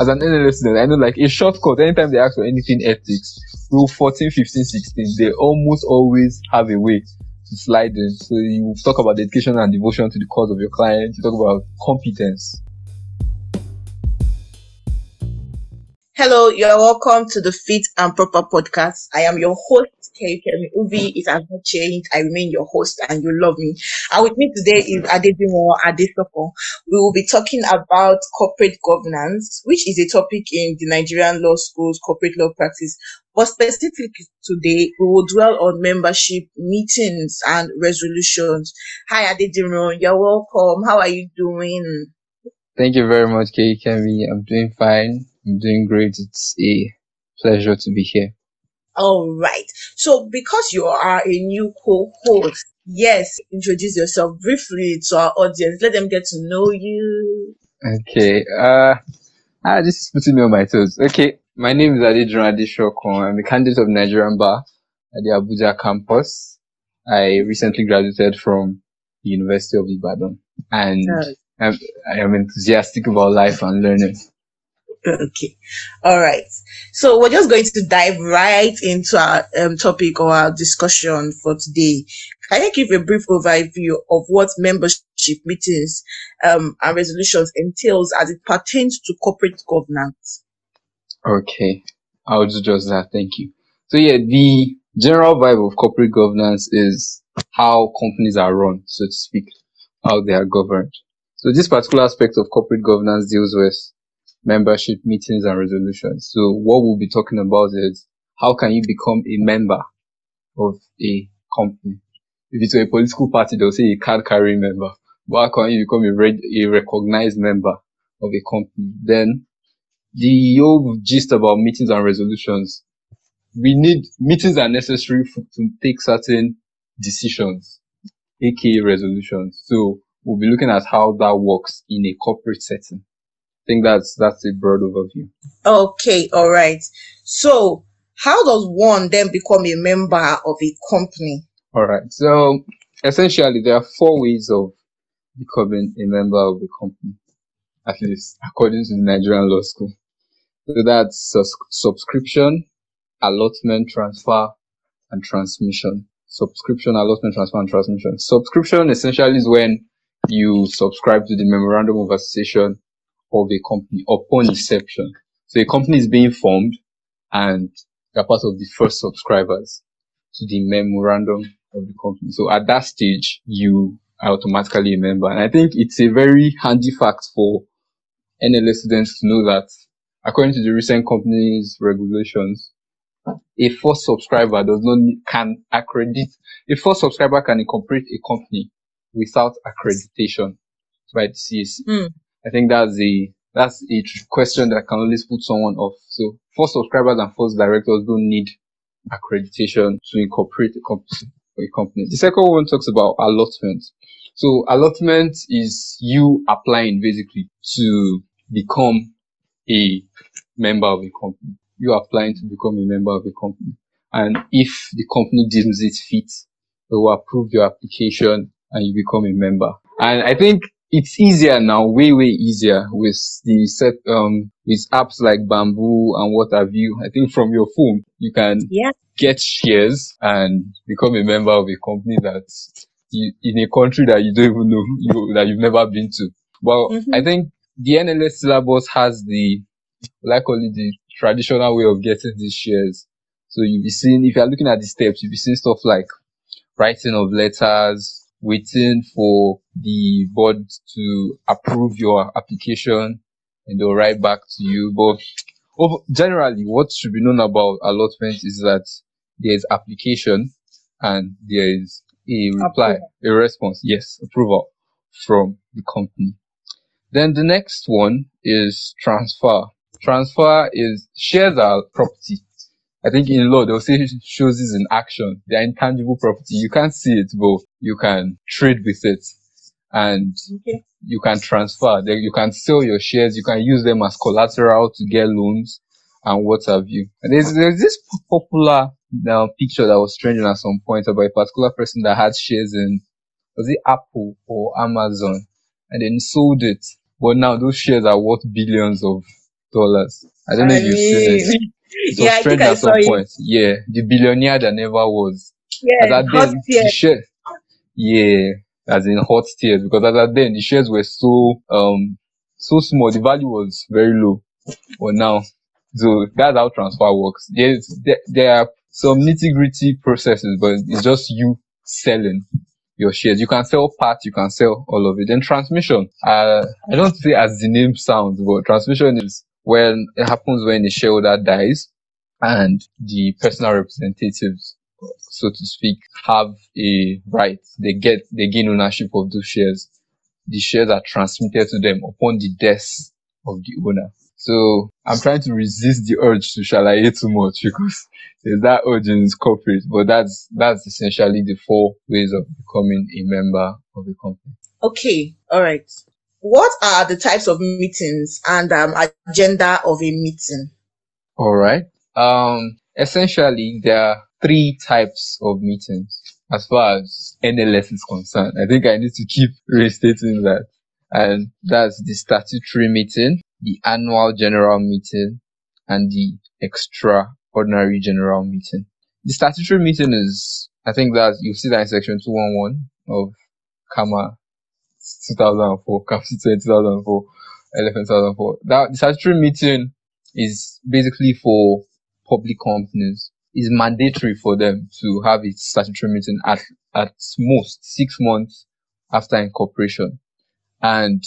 as an NLS student, I know like a shortcut, anytime they ask for anything ethics, rule 14, 15, 16, they almost always have a way to slide in. So you talk about dedication and devotion to the cause of your client, you talk about competence. Hello, you're welcome to the Fit and Proper podcast. I am your host, Kemi Ubi. It has not changed. I remain your host and you love me. And with me today is Adedimo Adesoko. We will be talking about corporate governance, which is a topic in the Nigerian law schools, corporate law practice. But specifically today, we will dwell on membership meetings and resolutions. Hi, Adedimo. You're welcome. How are you doing? Thank you very much, Kemi. I'm doing fine. I'm doing great. It's a pleasure to be here. All right. So, because you are a new co-host, yes, introduce yourself briefly to our audience. Let them get to know you. Okay. Uh, ah, this is putting me on my toes. Okay. My name is Adediran Adeshokon. I'm a candidate of Nigerian Bar at the Abuja campus. I recently graduated from the University of Ibadan and I'm, I am enthusiastic about life and learning. Okay. All right. So we're just going to dive right into our um, topic or our discussion for today. Can you give a brief overview of what membership meetings um, and resolutions entails as it pertains to corporate governance? Okay. I'll do just that. Thank you. So yeah, the general vibe of corporate governance is how companies are run, so to speak, how they are governed. So this particular aspect of corporate governance deals with membership meetings and resolutions. So what we'll be talking about is how can you become a member of a company? If it's a political party, they'll say a card carrying member. But how can you become a, a recognized member of a company? Then the whole gist about meetings and resolutions. We need meetings are necessary for, to take certain decisions, aka resolutions. So we'll be looking at how that works in a corporate setting think that's that's a broad overview. Okay, all right. So, how does one then become a member of a company? All right. So, essentially, there are four ways of becoming a member of a company, at least according to the Nigerian Law School. So that's sus- subscription, allotment, transfer, and transmission. Subscription, allotment, transfer, and transmission. Subscription essentially is when you subscribe to the memorandum of association of a company upon inception. So a company is being formed and you're part of the first subscribers to the memorandum of the company. So at that stage, you are automatically a member. And I think it's a very handy fact for NLS students to know that according to the recent company's regulations, a first subscriber does not need, can accredit, a first subscriber can incorporate a company without accreditation by the CAC. Mm. I think that's the that's a question that can always put someone off. So first subscribers and first directors don't need accreditation to incorporate a company a company. The second one talks about allotment. So allotment is you applying basically to become a member of a company. You are applying to become a member of a company. And if the company deems it fit, they will approve your application and you become a member. And I think it's easier now, way, way easier with the set, um, with apps like Bamboo and what have you. I think from your phone, you can yeah. get shares and become a member of a company that you, in a country that you don't even know, you, that you've never been to. Well, mm-hmm. I think the NLS syllabus has the, like only the traditional way of getting these shares. So you'll be seeing, if you're looking at the steps, you'll be seeing stuff like writing of letters, waiting for the board to approve your application and they'll write back to you. But oh, generally, what should be known about allotment is that there's application and there is a reply, approval. a response, yes, approval from the company. Then the next one is transfer. Transfer is shares are property. I think in law they'll say choses in action. They're intangible property. You can't see it, but you can trade with it, and okay. you can transfer. You can sell your shares. You can use them as collateral to get loans and what have you. And there's there's this popular now picture that was trending at some point about a particular person that had shares in was it Apple or Amazon, and then sold it. But now those shares are worth billions of dollars. I don't know if you've seen it. It was yeah, I think trending I at some it. point. Yeah, the billionaire that never was. As Yeah, hot then, tears. the share, yeah, as in hot tears, because as at then the shares were so um so small, the value was very low. But now, so that's how transfer works. There's there, there are some nitty gritty processes, but it's just you selling your shares. You can sell parts, you can sell all of it. Then transmission, uh, I don't say as the name sounds, but transmission is when it happens when a shareholder dies and the personal representatives, so to speak, have a right. They get, they gain ownership of those shares. The shares are transmitted to them upon the death of the owner. So I'm trying to resist the urge to shalaye too much because there's that urge in corporate, but that's, that's essentially the four ways of becoming a member of a company. Okay, all right. What are the types of meetings and um, agenda of a meeting? All right. Um, essentially, there are three types of meetings as far as NLS is concerned. I think I need to keep restating that. And that's the statutory meeting, the annual general meeting, and the extraordinary general meeting. The statutory meeting is, I think that you see that in section 211 of CAMA 2004, Constitution 2004, LFN 2004. That the statutory meeting is basically for public companies. It's mandatory for them to have its statutory meeting at at most six months after incorporation. And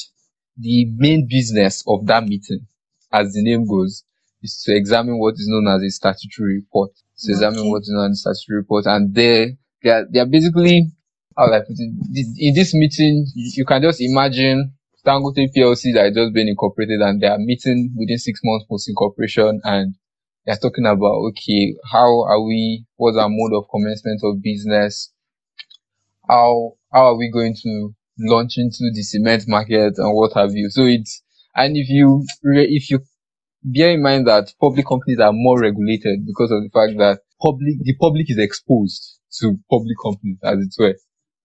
the main business of that meeting, as the name goes, is to examine what is known as a statutory report. To examine Okay. what is known as a statutory report. And they, they are, they are basically, how? This- In this meeting, you can just imagine Dangote PLC that just been incorporated and they are meeting within six months post incorporation and they're talking about, okay, how are we, what's our mode of commencement of business? How, how are we going to launch into the cement market and what have you? So it's, and if you, if you bear in mind that public companies are more regulated because of the fact that public, the public is exposed to public companies as it were.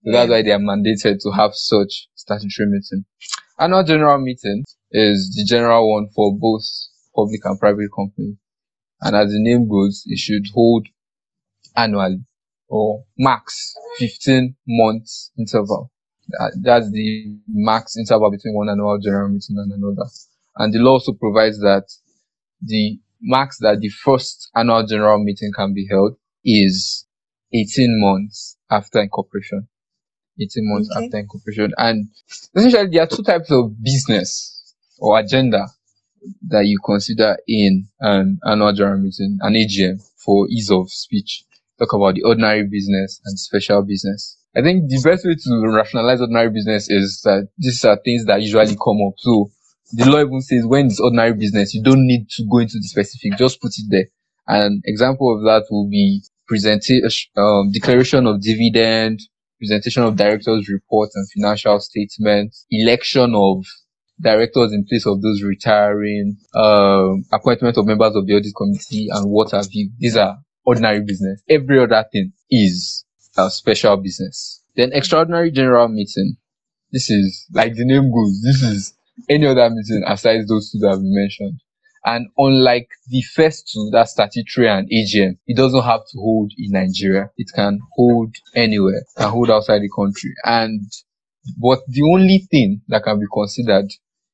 So that's why they are mandated to have such statutory meeting. Annual general meeting is the general one for both public and private companies. And as the name goes, it should hold annually or max 15 months interval. That's the max interval between one annual general meeting and another. And the law also provides that the max that the first annual general meeting can be held is 18 months after incorporation. 18 months Okay. after incorporation. And essentially, there are two types of business or agenda that you consider in an annual general meeting, an AGM for ease of speech. Talk about the ordinary business and special business. I think the best way to rationalize ordinary business is that these are things that usually come up. So the law even says when it's ordinary business, you don't need to go into the specific, just put it there. An example of that will be presentation, um, declaration of dividend, presentation of directors' reports and financial statements, election of directors in place of those retiring, um, appointment of members of the audit committee, and what have you. These are ordinary business. Every other thing is a special business. Then extraordinary general meeting. This is like the name goes. This is any other meeting aside those two that have been mentioned. And unlike the first two, that's statutory and AGM, it doesn't have to hold in Nigeria. It can hold anywhere, can hold outside the country. And but the only thing that can be considered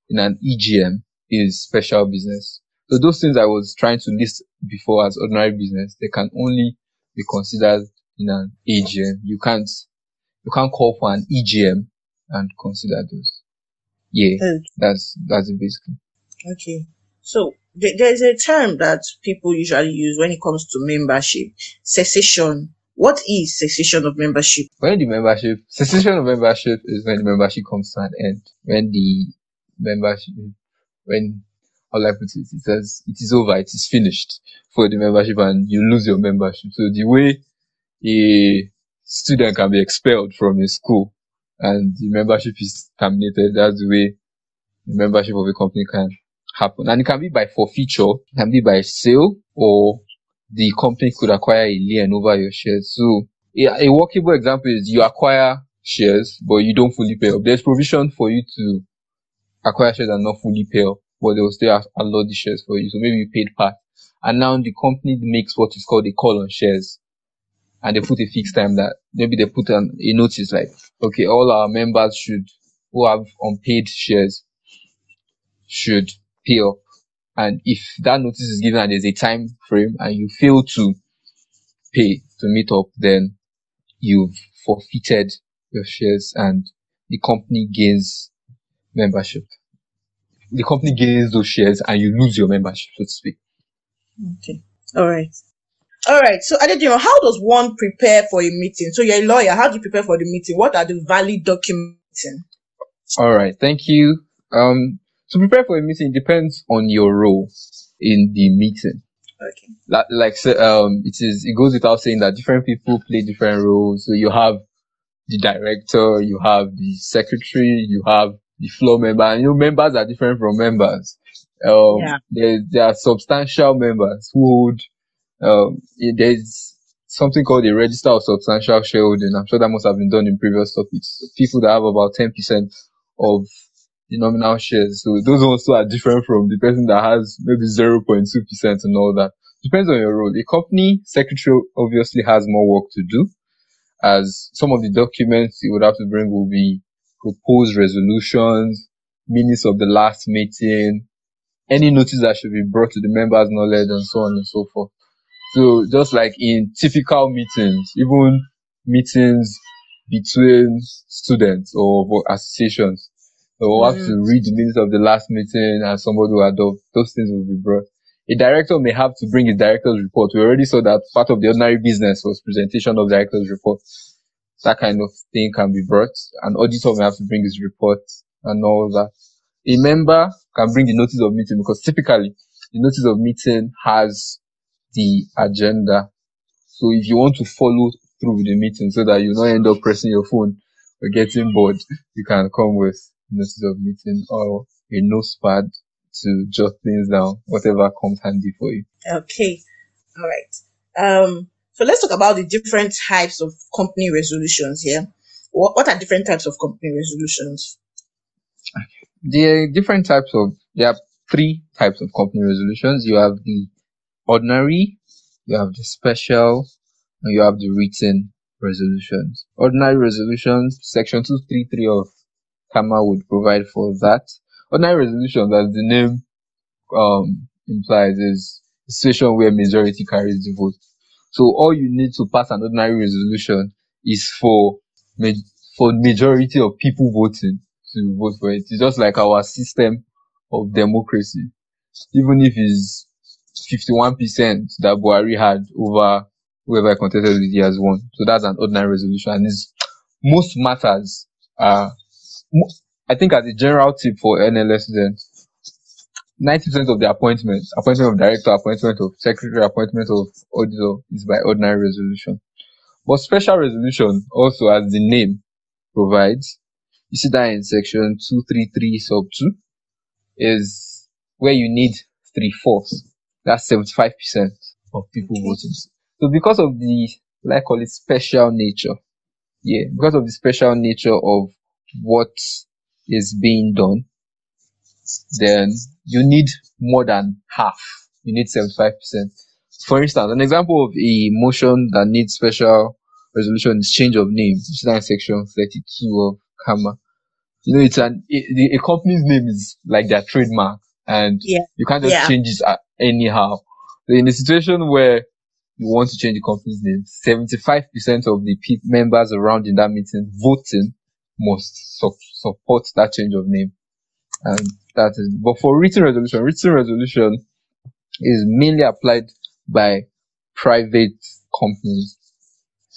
in an EGM is special business. So those things I was trying to list before as ordinary business, they can only be considered in an AGM. You can't you can't call for an EGM and consider those. Yeah, Okay. that's that's it basically. Okay. So th- there's a term that people usually use when it comes to membership, cessation. What is cessation of membership? When the membership cessation of membership is when the membership comes to an end. When the membership when all I put it, it says it is over, it is finished for the membership and you lose your membership. So the way a student can be expelled from a school and the membership is terminated, that's the way the membership of a company can happen. And it can be by forfeiture, it can be by sale, or the company could acquire a lien over your shares. So a, a workable example is you acquire shares, but you don't fully pay up. There's provision for you to acquire shares and not fully pay up. but they will still allot the shares for you. So maybe you paid part. And now the company makes what is called a call on shares. And they put a fixed time that maybe they put an, a notice like, okay, all our members should, who have unpaid shares, should pay up. And if that notice is given and there's a time frame and you fail to pay to meet up, then you've forfeited your shares and the company gains membership. The company gains those shares and you lose your membership, so to speak. Okay. All right. All right. So, Adediran, how does one prepare for a meeting? So, you're a lawyer. How do you prepare for the meeting? What are the valid documents? All right. Thank you. Um, to prepare for a meeting depends on your role in the meeting. Okay. Like, like say, um, it is, it goes without saying that different people play different roles. So you have the director, you have the secretary, you have the floor member, and you know, members are different from members. Um, Yeah. there, there are substantial members who hold, um, there's something called a register of substantial shareholding. I'm sure that must have been done in previous topics. People that have about 10% of the nominal shares. So those ones are different from the person that has maybe 0.2% and all that. Depends on your role. A company secretary obviously has more work to do as some of the documents you would have to bring will be proposed resolutions, minutes of the last meeting, any notice that should be brought to the members' knowledge and so on and so forth. So just like in typical meetings, even meetings between students or associations, so we'll have to mm-hmm. read the minutes of the last meeting and somebody will adopt. Those things will be brought. A director may have to bring his director's report. We already saw that part of the ordinary business was presentation of director's report. That kind of thing can be brought. An auditor may have to bring his report and all that. A member can bring the notice of meeting because typically the notice of meeting has the agenda. So if you want to follow through with the meeting so that you do not end up pressing your phone or getting bored, you can come with notice of meeting or a notepad to jot things down, whatever comes handy for you. Okay. All right. Um, so let's talk about the different types of company resolutions here. What, what are different types of company resolutions? There are different types of, there are three types of company resolutions. You have the ordinary, you have the special, and you have the written resolutions. Ordinary resolutions, section 233 of CAMA would provide for that. Ordinary resolution, as the name um, implies, is a situation where majority carries the vote. So all you need to pass an ordinary resolution is for ma- for majority of people voting to vote for it. It's just like our system of democracy. Even if it's 51% that Buhari had over whoever contested with he has won. So that's an ordinary resolution. And it's, most matters are, mo- I think as a general tip for NLS students, 90% of the appointments, appointment of director, appointment of secretary, appointment of auditor is by ordinary resolution. But special resolution also, as the name provides, you see that in section 233 sub 2 is where you need three fourths. That's 75% of people voting. So because of the, like call it special nature, yeah, because of the special nature of what is being done, then you need more than half. You need 75%. For instance, an example of a motion that needs special resolution is change of name. See that in section 32 of CAMA. You know, it's an, a, the- a company's name is like their trademark and Yeah. you can't just Yeah. change it uh, anyhow. So in a situation where you want to change the company's name, 75% of the members around in that meeting voting must su- support that change of name. And that is, but for written resolution, written resolution is mainly applied by private companies.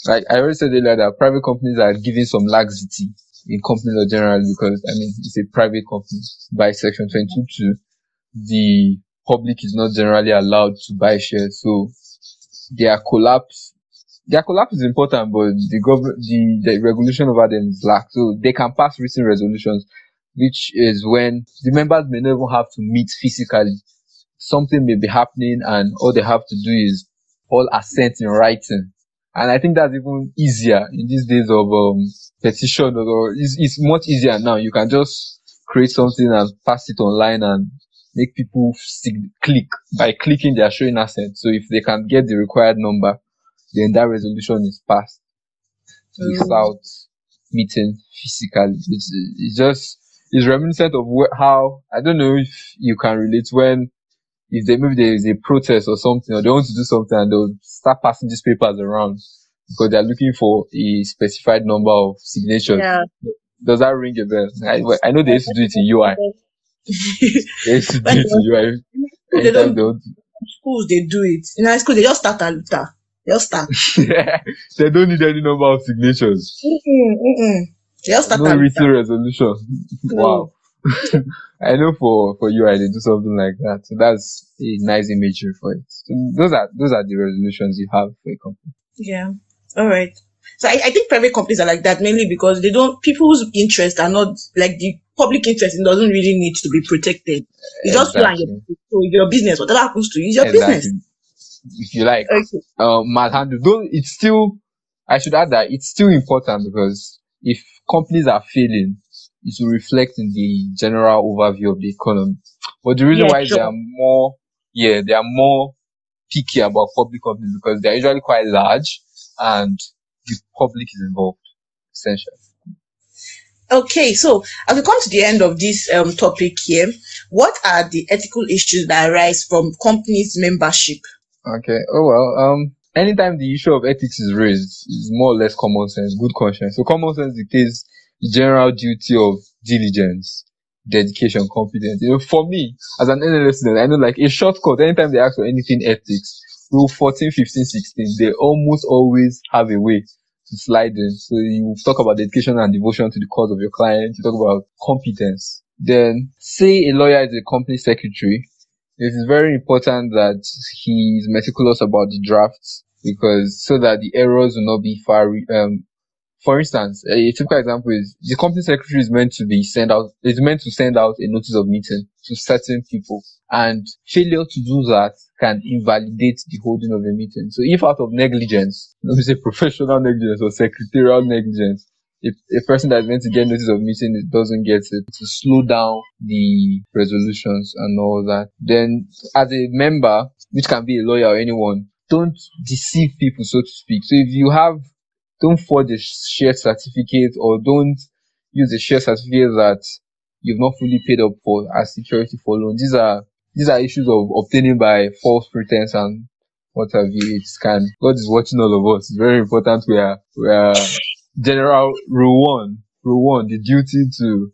Like I already said earlier that private companies are giving some laxity in company law generally because I mean it's a private company. By section 22, the public is not generally allowed to buy shares. So their collapse, their collapse is important, but the government, the, the regulation over them is lack. So they can pass written resolutions, which is when the members may not even have to meet physically. Something may be happening and all they have to do is all assent in writing. And I think that's even easier in these days of um, petition or, it's, it's much easier now. You can just create something and pass it online and make people sig- click by clicking they are showing assent. So if they can get the required number, then that resolution is passed Mm. without meeting physically. It's, it's just it's reminiscent of wh- how I don't know if you can relate when if they maybe there is a protest or something or they want to do something and they'll start passing these papers around because they're looking for a specified number of signatures. Yeah. Does that ring a bell? I, I know they used to do it in UI. They used to do it in UI. they don't schools they do it. In high school they just start and later. Just start. they don't need any number of signatures. Mm-mm, mm-mm. Just start No written later. resolution. Wow. I know for for UI they do something like that. So that's a nice imagery for it. So those are those are the resolutions you have for a company. Yeah. All right. So I, I think private companies are like that mainly because they don't people's interests are not like the public interest it doesn't really need to be protected. You just plan your Exactly. so your business, whatever happens to you, is your business. If you like, Okay. um, mad handle. Though it's still, I should add that it's still important because if companies are failing, it will reflect in the general overview of the economy. But the reason Yeah, why they are more, yeah, they are more picky about public companies because they're usually quite large and the public is involved, essentially. Okay, so as we come to the end of this um, topic here, what are the ethical issues that arise from companies' membership? Okay. Oh well. Um. Anytime the issue of ethics is raised, is more or less common sense, good conscience. So common sense dictates the general duty of diligence, dedication, competence. You know, for me as an NLS student, I know like a shortcut. Anytime they ask for anything ethics, rule 14, 15, 16, they almost always have a way to slide in. So you talk about dedication and devotion to the cause of your client. You talk about competence. Then say a lawyer is a company secretary it is very important that he is meticulous about the drafts because so that the errors will not be far. re- Um, for instance, a typical example is the company secretary is meant to be send out is meant to send out a notice of meeting to certain people, and failure to do that can invalidate the holding of a meeting. So if out of negligence, let me say professional negligence or secretarial negligence, if a person that's meant to get notice of meeting doesn't get it to slow down the resolutions and all that then as a member which can be a lawyer or anyone don't deceive people so to speak. So if you have don't forge a share certificate or don't use a share certificate that you've not fully paid up for as security for loan. These are these are issues of obtaining by false pretense and what have you. It can god is watching all of us. It's very important we are we are general rule one rule one the duty to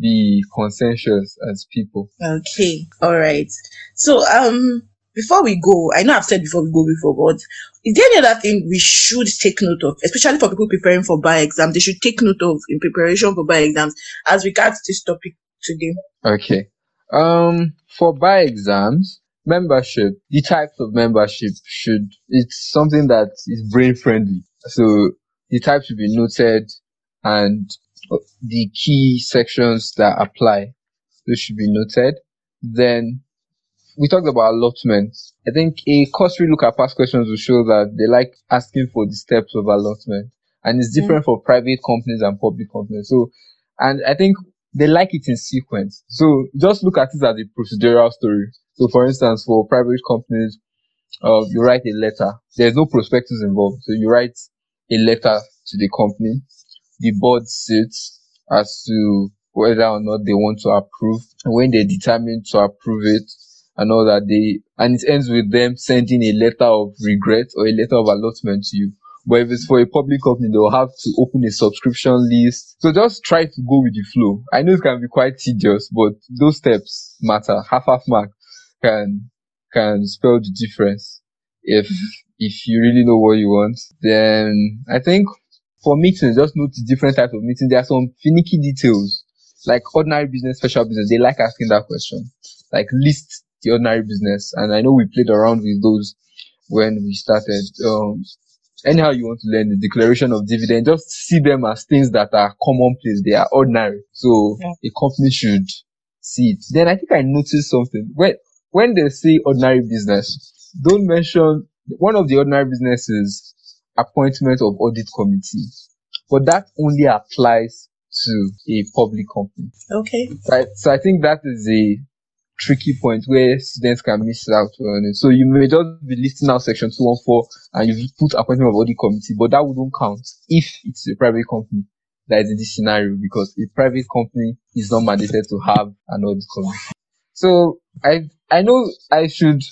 be conscientious as people Okay, all right. So, um, before we go, I know I've said before we go before, but is there any other thing we should take note of, especially for people preparing for bar exam? They should take note of in preparation for bar exams as regards this topic today. okay um for bar exams membership the types of membership should it's something that is brain friendly so the type should be noted and the key sections that apply those should be noted then we talked about allotment. I think a cursory look at past questions will show that they like asking for the steps of allotment. And it's different for private companies and public companies. So, and I think they like it in sequence. So just look at it as a procedural story. So for instance, for private companies, uh, you write a letter. There's no prospectus involved. So you write a letter to the company. The board sits as to whether or not they want to approve. When they determine to approve it and all that, they, and it ends with them sending a letter of regret or a letter of allotment to you. But if it's for a public company, they'll have to open a subscription list. So just try to go with the flow. I know it can be quite tedious, but those steps matter. Half half mark can can spell the difference if if you really know what you want. Then I think for meetings, just note the different types of meetings. There are some finicky details, like ordinary business, special business. They like asking that question. Like list the ordinary business, and I know we played around with those when we started. Um, anyhow you want to learn the declaration of dividend, just see them as things that are commonplace. They are ordinary. So Yeah. a company should see it. Then I think I noticed something. When when they say ordinary business, don't mention one of the ordinary businesses appointment of audit committee. But that only applies to a public company. Okay. Right. So I think that is a tricky point where students can miss out on it. So you may just be listing out section 214 and you put appointment of audit committee, but that wouldn't count if it's a private company that is in this scenario because a private company is not mandated to have an audit committee. So I I know I should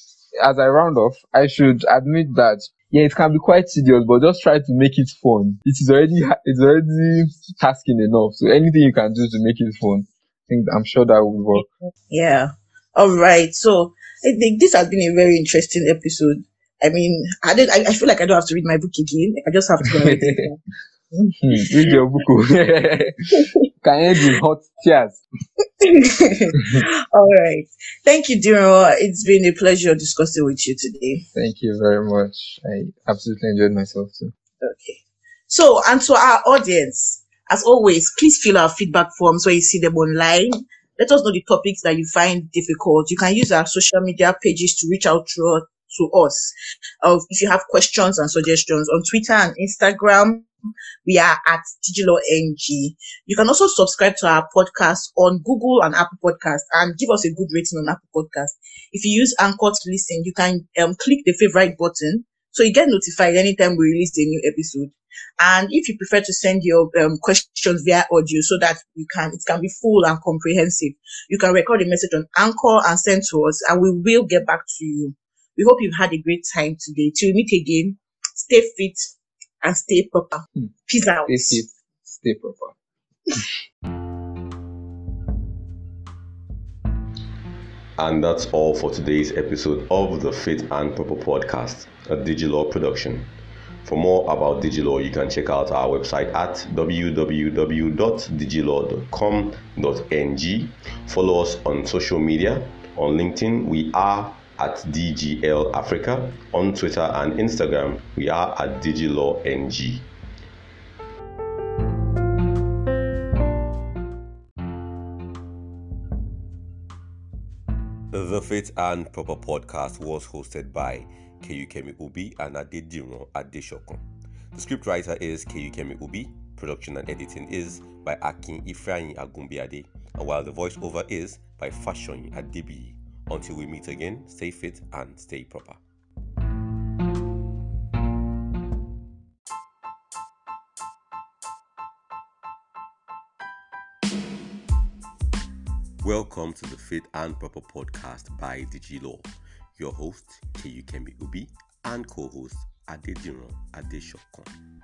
as I round off, I should admit that yeah, it can be quite tedious, but just try to make it fun. It is already it's already tasking enough. So anything you can do to make it fun, I think I'm sure that will work. Yeah. All right. So I think this has been a very interesting episode. I mean, I did. I, I feel like I don't have to read my book again. I just have to read it. Hmm, read your book. can end in hot tears. All right. Thank you, Diro. It's been a pleasure discussing with you today. Thank you very much. I absolutely enjoyed myself too. Okay. So, and to our audience, as always, please fill our feedback forms where you see them online. Let us know the topics that you find difficult. You can use our social media pages to reach out to, to us. Uh, if you have questions and suggestions on Twitter and Instagram, we are at Digilore NG. You can also subscribe to our podcast on Google and Apple Podcast and give us a good rating on Apple Podcast. If you use Anchor to listen, you can um, click the favorite button so you get notified anytime we release a new episode. And if you prefer to send your um, questions via audio so that you can, it can be full and comprehensive, you can record a message on Anchor and send to us and we will get back to you. We hope you've had a great time today. Till we meet again, stay fit and stay proper. Hmm. Peace out. Stay safe, stay proper. And that's all for today's episode of the Fit and Proper podcast, a Digilore production. For more about Digilore, you can check out our website at www.digilore.com.ng. Follow us on social media. On LinkedIn, we are at DGL Africa. On Twitter and Instagram, we are at Digilore NG. The Fit and Proper podcast was hosted by Kemi Ubi and Adediro Adeshokon. The scriptwriter is Kemi Ubi. Production and editing is by Akin Ifrayin Agumbiade. And while the voiceover is by Fashion Adebi. Until we meet again, stay fit and stay proper. Welcome to the Fit and Proper podcast by Digilore. Your host, Kemi Ubi, and co-host Adediro Adeshokon.